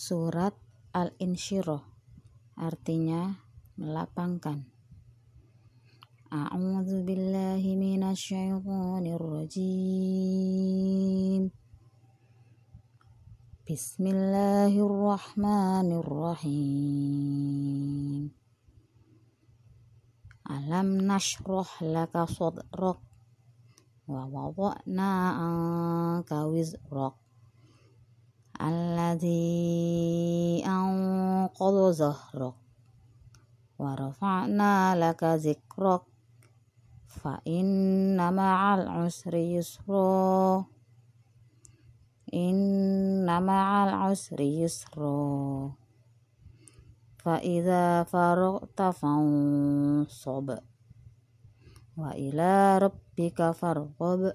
Surat Al-Insyirah artinya melapangkan. A'udzu billahi minasyaitonir rajim. Bismillahirrahmanirrahim. Alam nashrah laka sadrak wa wada'na anka wizrak alladzi نعقد زهرك ورفعنا لك ذكرك فإن مع العسر يسرا إن مع العسر يسرا فإذا فرغت فانصب وإلى ربك فارغب